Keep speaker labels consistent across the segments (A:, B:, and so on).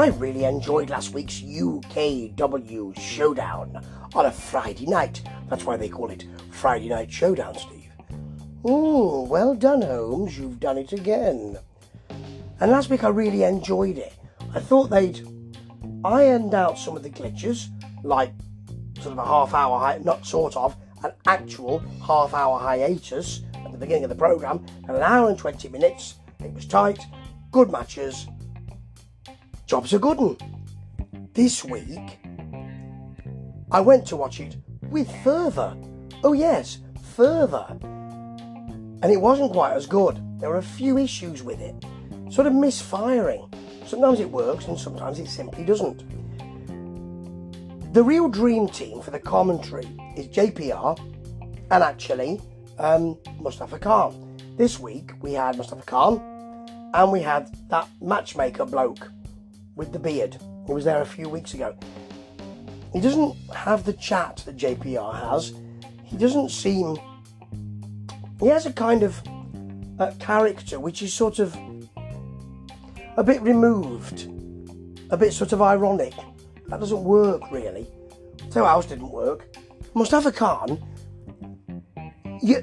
A: I really enjoyed last week's UKW Showdown on a Friday night. That's why they call it Friday Night Showdown, Steve. Oh, well done, Holmes. You've done it again. And last week I really enjoyed it. I thought they'd ironed out some of the glitches, like sort of a half hour, hi- not sort of, an actual half hour hiatus at the beginning of the programme, an hour and 20 minutes. It was tight, good matches, job's a good. This week, I went to watch it with Further. Oh, yes, Further. And it wasn't quite as good. There were a few issues with it, sort of misfiring. Sometimes it works and sometimes it simply doesn't. The real dream team for the commentary is JPR and actually um, Mustafa Khan. This week we had Mustafa Khan and we had that matchmaker bloke with the beard who was there a few weeks ago. He doesn't have the chat that JPR has. He doesn't seem. He has a kind of uh, character which is sort of a bit removed, a bit sort of ironic. That doesn't work really. So ours didn't work. Mustafa Khan, your,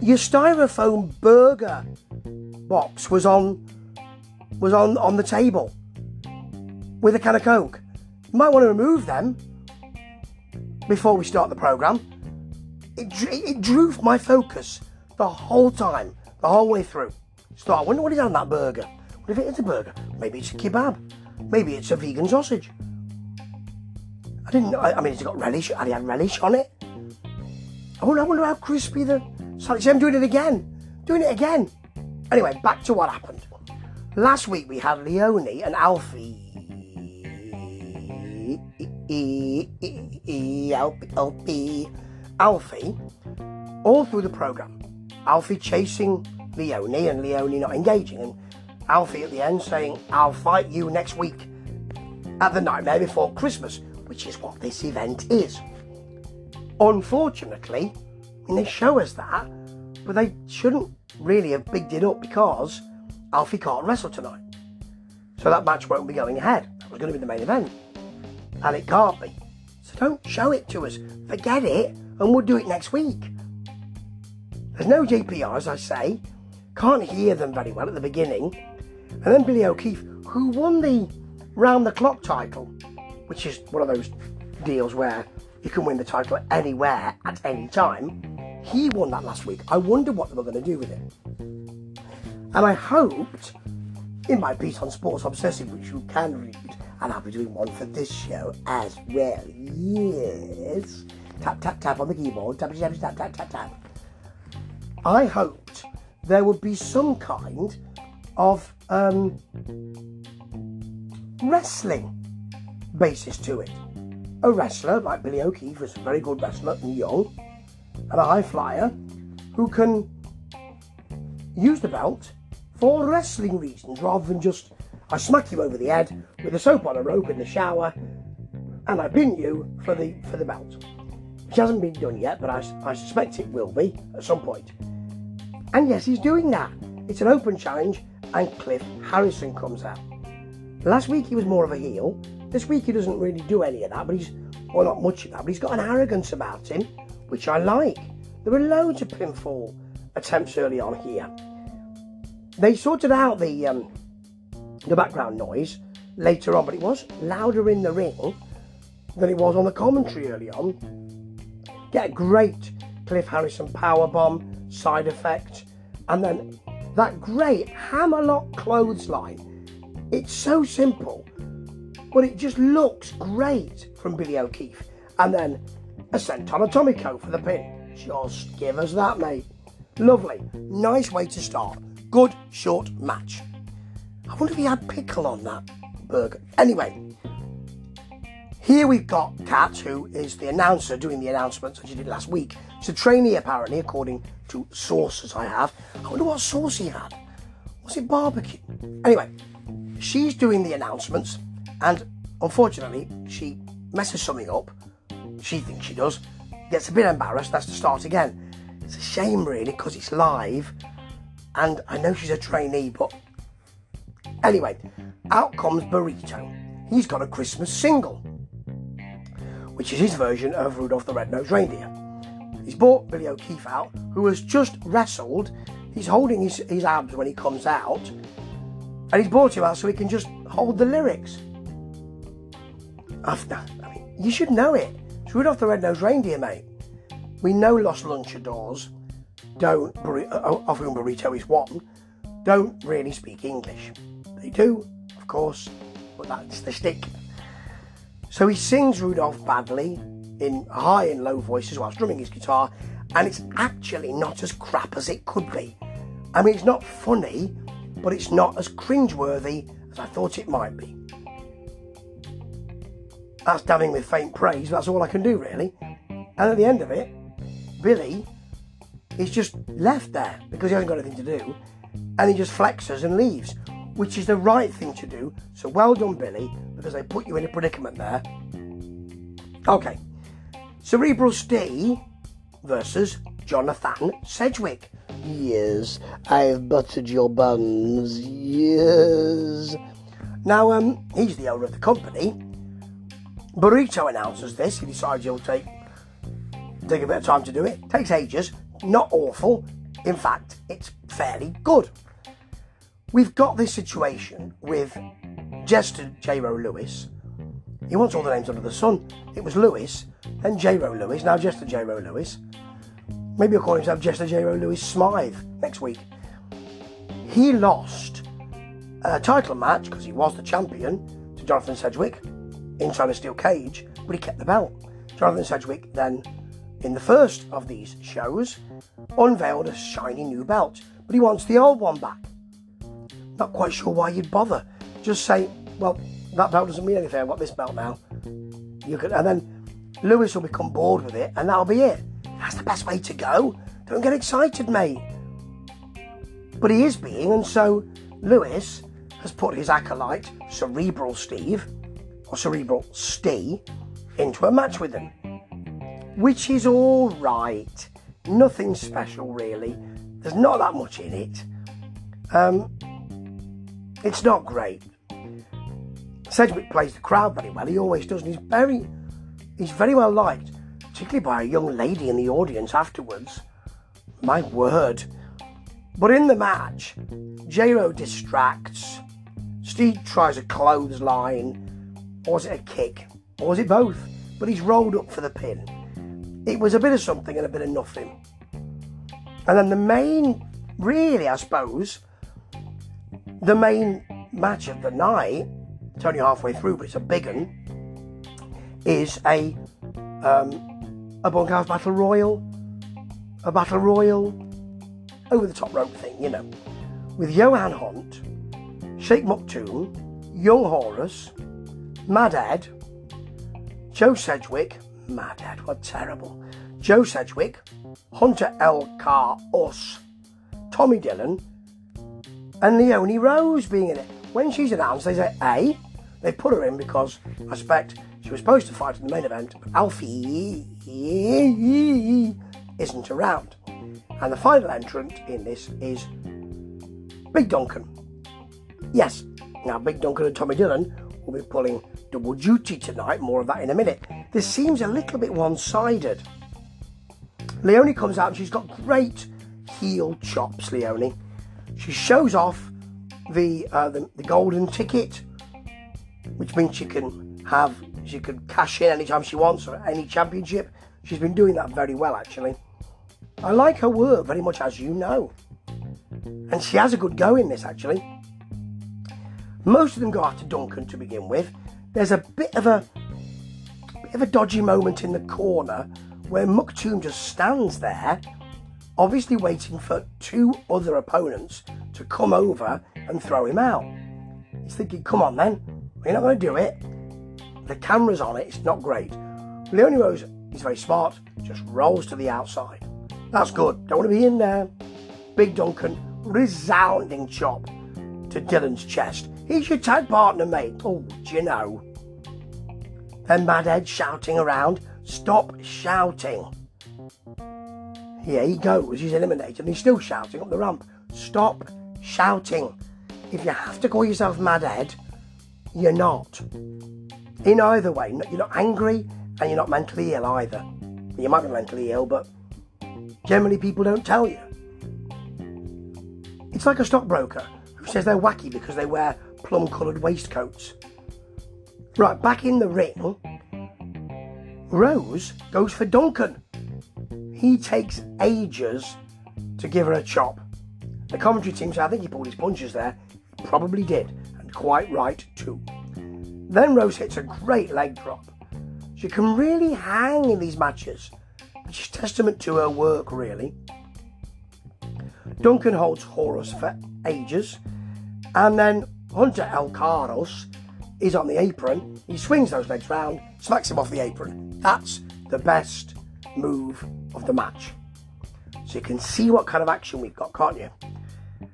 A: your styrofoam burger box was on was on, on the table with a can of Coke. You might want to remove them before we start the programme. It, it drew my focus the whole time, the whole way through. So I wonder what is on that burger. What if it is a burger? Maybe it's a kebab. Maybe it's a vegan sausage. I didn't. I, I mean, it's got relish. Had he had relish on it? Wonder, I wonder how crispy the. See, I'm doing it again. Doing it again. Anyway, back to what happened. Last week we had Leone and Alfie. Alfie, Alfie, all through the programme. Alfie chasing Leone and Leone not engaging, and Alfie at the end saying, I'll fight you next week at the Nightmare Before Christmas, which is what this event is. Unfortunately, they show us that, but they shouldn't really have bigged it up because Alfie can't wrestle tonight. So that match won't be going ahead. That was going to be the main event. And it can't be. So don't show it to us. Forget it, and we'll do it next week. There's no JPR, as I say. Can't hear them very well at the beginning. And then Billy O'Keefe, who won the round the clock title, which is one of those deals where you can win the title anywhere at any time. He won that last week. I wonder what they were going to do with it. And I hoped in my piece on Sports Obsessive, which you can read, and I'll be doing one for this show as well. Yes. Tap, tap, tap on the keyboard. Tap, tap, tap, tap, tap, tap. I hoped there would be some kind of um, wrestling basis to it. A wrestler like Billy O'Keefe is a very good wrestler and young, and a high flyer who can use the belt for wrestling reasons rather than just I smack you over the head with a soap on a rope in the shower and I pin you for the for the belt. Which hasn't been done yet, but I, I suspect it will be at some point. And yes, he's doing that. It's an open challenge, and Cliff Harrison comes out. Last week he was more of a heel. This week he doesn't really do any of that, but he's, well, not much of that, but he's got an arrogance about him, which I like. There were loads of pinfall attempts early on here. They sorted out the um, the background noise later on, but it was louder in the ring than it was on the commentary early on. Get a great Cliff Harrison power bomb side effect, and then that great hammerlock clothesline. It's so simple, but it just looks great from Billy O'Keefe. And then a Senton Atomico for the pin. Just give us that, mate. Lovely. Nice way to start. Good short match. I wonder if he had pickle on that burger. Anyway, here we've got Kat, who is the announcer doing the announcements as she did last week. It's a trainee, apparently, according to sources I have. I wonder what sauce he had. Was it barbecue? Anyway, she's doing the announcements, and unfortunately, she messes something up. She thinks she does. Gets a bit embarrassed, has to start again. It's a shame, really, because it's live, and I know she's a trainee, but anyway, out comes Burrito. He's got a Christmas single, which is his version of Rudolph the Red-Nosed Reindeer. He's brought Billy O'Keefe out, who has just wrestled. He's holding his, his abs when he comes out, and he's brought him out so he can just hold the lyrics. After, I mean, you should know it. It's Rudolph the Red-Nosed Reindeer, mate. We know Los Lunchadors don't, uh, of whom Burrito is one, don't really speak English. They do, of course, but that's the stick. So he sings Rudolph badly in high and low voices while strumming his guitar, and it's actually not as crap as it could be. I mean, it's not funny, but it's not as cringeworthy as I thought it might be. That's damning with faint praise, that's all I can do, really. And at the end of it, Billy is just left there because he hasn't got anything to do, and he just flexes and leaves, which is the right thing to do. So well done, Billy, because they put you in a predicament there. Okay, Cerebral Steve versus Jonathan Sedgwick. Yes, I've buttered your buns. Yes. Now, um, he's the owner of the company. Burrito announces this. He decides he'll take take a bit of time to do it. Takes ages. Not awful. In fact, it's fairly good. We've got this situation with Jester J. Lewis. He wants all the names under the sun. It was Lewis, then J. Lewis, now Jester J. Lewis. Maybe he'll call himself Jester J. Lewis Smythe next week. He lost a title match because he was the champion to Jonathan Sedgwick inside a steel cage, but he kept the belt. Jonathan Sedgwick then, in the first of these shows, unveiled a shiny new belt, but he wants the old one back. Not quite sure why you'd bother. Just say, well, that belt doesn't mean anything. I've got this belt now. You could, and then Lewis will become bored with it, and that'll be it. That's the best way to go. Don't get excited, mate. But he is being, and so Lewis has put his acolyte, Cerebral Steve, or Cerebral Steve, into a match with him. Which is all right. Nothing special, really. There's not that much in it. Um, it's not great. Sedgwick plays the crowd very well. He always does, and he's very, he's very well liked, particularly by a young lady in the audience afterwards. My word! But in the match, J-Ro distracts. Steve tries a clothesline, or was it a kick, or was it both? But he's rolled up for the pin. It was a bit of something and a bit of nothing. And then the main, really, I suppose, the main match of the night, it's only halfway through, but it's a big one, is a um, a bunkhouse battle royal, a battle royal, over the top rope thing, you know, with Johan Hunt, Sheikh Maktoum, Young Horus, Mad Ed, Joe Sedgwick, Mad Ed, what terrible, Joe Sedgwick, Hunter L. Car Us, Tommy Dillon, and Leonie Rose being in it. When she's announced, they say, A, they put her in because I suspect she was supposed to fight in the main event, but Alfie isn't around. And the final entrant in this is Big Duncan. Yes, now Big Duncan and Tommy Dillon will be pulling double duty tonight, more of that in a minute. This seems a little bit one sided. Leonie comes out and she's got great heel chops, Leonie. She shows off the, uh, the, the golden ticket, which means she can have she can cash in anytime she wants or any championship. She's been doing that very well, actually. I like her work very much, as you know, and she has a good go in this, actually. Most of them go after Duncan to begin with. There's a bit of a bit of a dodgy moment in the corner where Maktoum just stands there obviously waiting for two other opponents to come over and throw him out. He's thinking, come on then, we're not going to do it. The camera's on it, it's not great. Leonie Rose is very smart, just rolls to the outside. That's good, don't want to be in there. Big Duncan, resounding chop to Dylan's chest. He's your tag partner, mate. Oh, do you know? Then Mad Ed shouting around, stop shouting. Here he goes, he's eliminated, and he's still shouting up the ramp. Stop shouting. If you have to call yourself Mad Ed, you're not. In either way, you're not angry and you're not mentally ill either. You might be mentally ill, but generally people don't tell you. It's like a stockbroker who says they're wacky because they wear plum coloured waistcoats. Right, back in the ring, Rose goes for Duncan. He takes ages to give her a chop. The commentary team said, I think he pulled his punches there. Probably did, and quite right too. Then Rose hits a great leg drop. She can really hang in these matches. It's testament to her work, really. Duncan holds Horus for ages, and then Hunter El Carlos is on the apron. He swings those legs round, smacks him off the apron. That's the best move of the match. So you can see what kind of action we've got, can't you?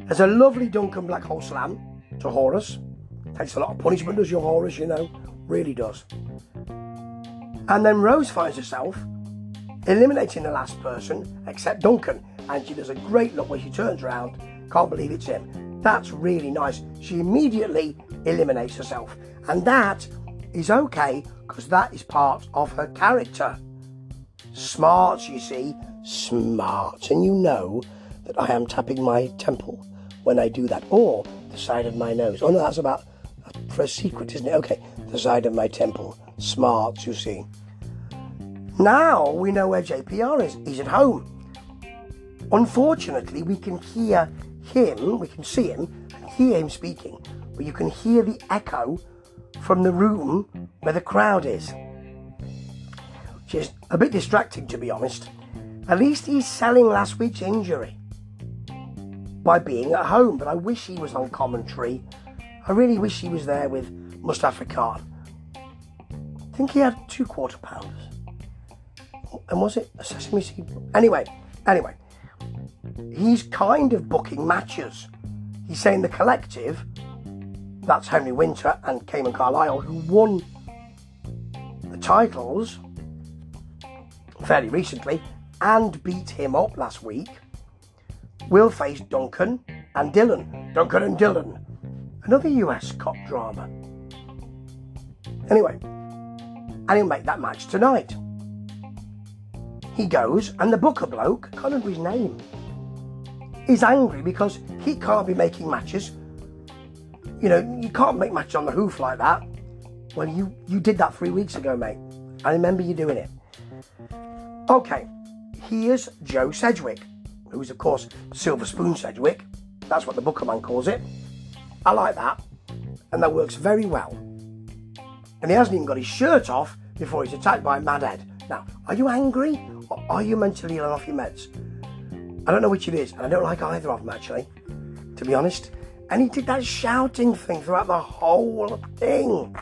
A: There's a lovely Duncan Black Hole Slam to Horus. Takes a lot of punishment, does your Horus, you know. Really does. And then Rose finds herself eliminating the last person except Duncan. And she does a great look when she turns around. Can't believe it's him. That's really nice. She immediately eliminates herself. And that is okay because that is part of her character. Smart, you see. Smart. And you know that I am tapping my temple when I do that. Or the side of my nose. Oh no, that's about for a secret, isn't it? Okay, the side of my temple. Smart, you see. Now we know where JPR is. He's at home. Unfortunately, we can hear him, we can see him, hear him speaking, but you can hear the echo from the room where the crowd is. Which is a bit distracting, to be honest. At least he's selling last week's injury by being at home, but I wish he was on commentary. I really wish he was there with Mustafa Khan. I think he had two quarter pounders and was it a sesame seed? Anyway, anyway, he's kind of booking matches. He's saying the collective, that's Henry Winter and Cayman Carlisle, who won the titles fairly recently and beat him up last week, will face Duncan and Dylan. Duncan and Dylan. Another US cop drama. Anyway, and he'll make that match tonight. He goes, and the booker bloke, can't remember his name, is angry because he can't be making matches. You know, you can't make matches on the hoof like that. Well, you, you did that three weeks ago, mate. I remember you doing it. Okay, here's Joe Sedgwick, who's, of course, Silver Spoon Sedgwick. That's what the Booker man calls it. I like that. And that works very well. And he hasn't even got his shirt off before he's attacked by Mad Ed. Now, are you angry or are you mentally ill off your meds? I don't know which it is, and I don't like either of them actually, to be honest. And he did that shouting thing throughout the whole thing.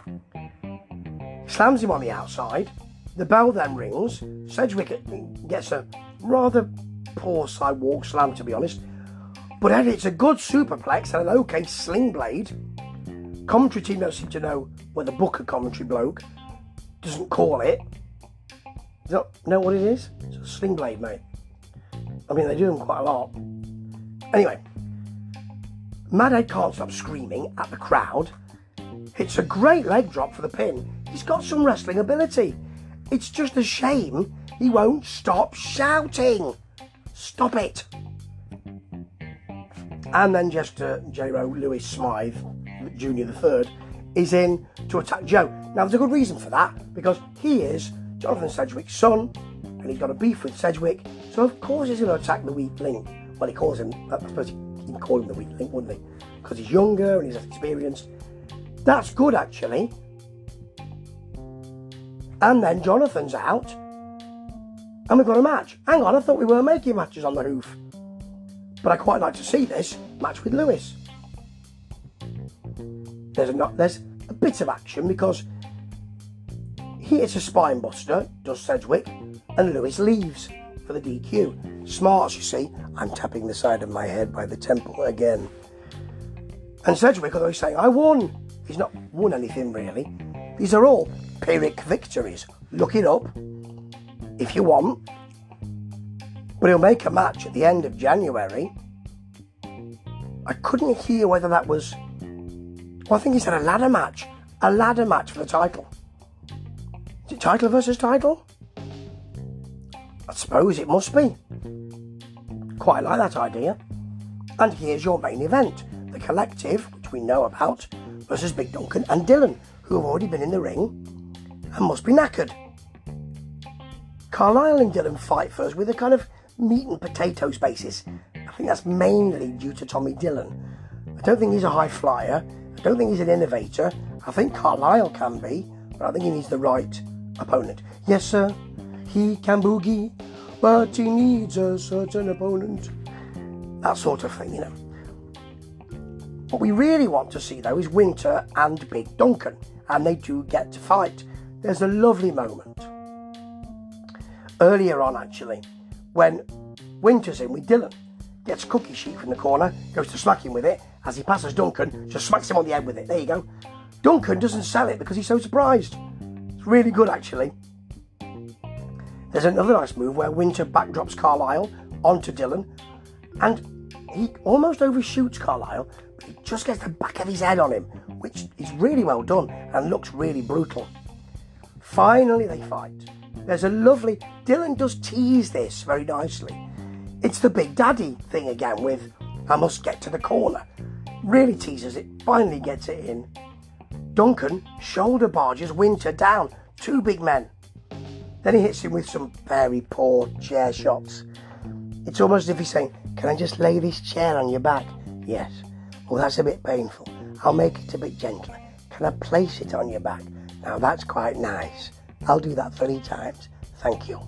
A: Slams him on the outside. The bell then rings. Sedgwick eh, gets a rather poor sidewalk slam, to be honest. But it's a good superplex and an okay sling blade. Commentary team don't seem to know what the Booker commentary bloke doesn't call it. You know what it is? It's a sling blade, mate. I mean, they do them quite a lot. Anyway, Mad can't stop screaming at the crowd. It's a great leg drop for the pin. He's got some wrestling ability. It's just a shame he won't stop shouting. Stop it. And then just uh, J-Ro Lewis Smythe, Junior the Third, is in to attack Joe. Now, there's a good reason for that because he is Jonathan Sedgwick's son, and he's got a beef with Sedgwick, so of course he's going to attack the weak link. Well, he calls him, I suppose he can call him the weak link, wouldn't he? Because he's younger and he's less experienced. That's good, actually. And then Jonathan's out, and we've got a match. Hang on, I thought we were making matches on the hoof. But I quite like to see this match with Lewis. There's a, there's a bit of action because he hits a spine buster, does Sedgwick, and Lewis leaves for the DQ. Smart, you see. I'm tapping the side of my head by the temple again. And Sedgwick, although he's saying, I won, he's not won anything really. These are all Pyrrhic victories. Look it up if you want. But he'll make a match at the end of January. I couldn't hear whether that was. Well, I think he said a ladder match a ladder match for the title. Is it title versus title? I suppose it must be. Quite like that idea. And here's your main event the collective, which we know about, versus Big Duncan and Dylan, who have already been in the ring and must be knackered. Carlisle and Dylan fight first with a kind of meat and potatoes basis. I think that's mainly due to Tommy Dylan. I don't think he's a high flyer. I don't think he's an innovator. I think Carlisle can be, but I think he needs the right opponent. Yes, sir, he can boogie, but he needs a certain opponent. That sort of thing, you know. What we really want to see, though, is Winter and Big Duncan, and they do get to fight. There's a lovely moment earlier on, actually, when Winter's in with Dylan, gets cookie sheet from the corner, goes to smack him with it. As he passes Duncan, just smacks him on the head with it. There you go. Duncan doesn't sell it because he's so surprised. It's really good, actually. There's another nice move where Winter backdrops Carlisle onto Dylan, and he almost overshoots Carlisle, but he just gets the back of his head on him, which is really well done and looks really brutal. Finally, they fight. There's a lovely. Dylan does tease this very nicely. It's the Big Daddy thing again with I must get to the corner. Really teases it, finally gets it in. Duncan shoulder barges Winter down, two big men. Then he hits him with some very poor chair shots. It's almost as if he's saying, Can I just lay this chair on your back? Yes. Well, that's a bit painful. I'll make it a bit gentler. Can I place it on your back? Now that's quite nice. I'll do that three times. Thank you.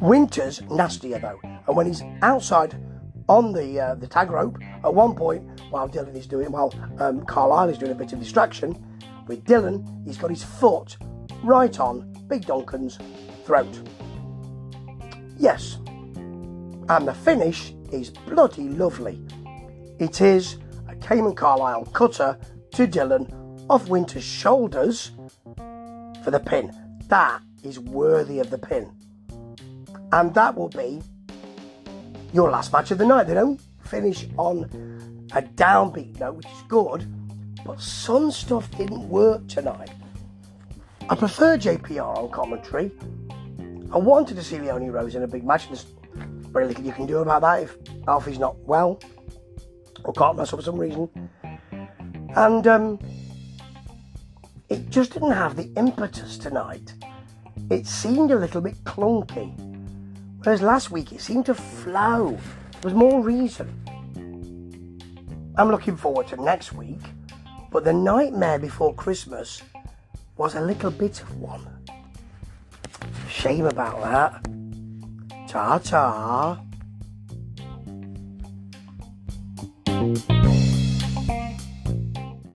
A: Winter's nastier though, and when he's outside on the uh, the tag rope, at one point while Dylan is doing, while um, Carlisle is doing a bit of distraction with Dylan, he's got his foot right on Big Duncan's throat. Yes, and the finish is bloody lovely. It is a Cayman Carlisle cutter to Dylan off Winter's shoulders for the pin. That is worthy of the pin. And that will be your last match of the night. They don't finish on a downbeat note, which is good, but some stuff didn't work tonight. I prefer JPR on commentary. I wanted to see Leone Rose in a big match. There's very little you can do about that if Alfie's not well or can't wrestle for some reason. And um, it just didn't have the impetus tonight. It seemed a little bit clunky. Whereas last week it seemed to flow. There was more reason. I'm looking forward to next week, but the nightmare before Christmas was a little bit of one. Shame about that. Ta ta.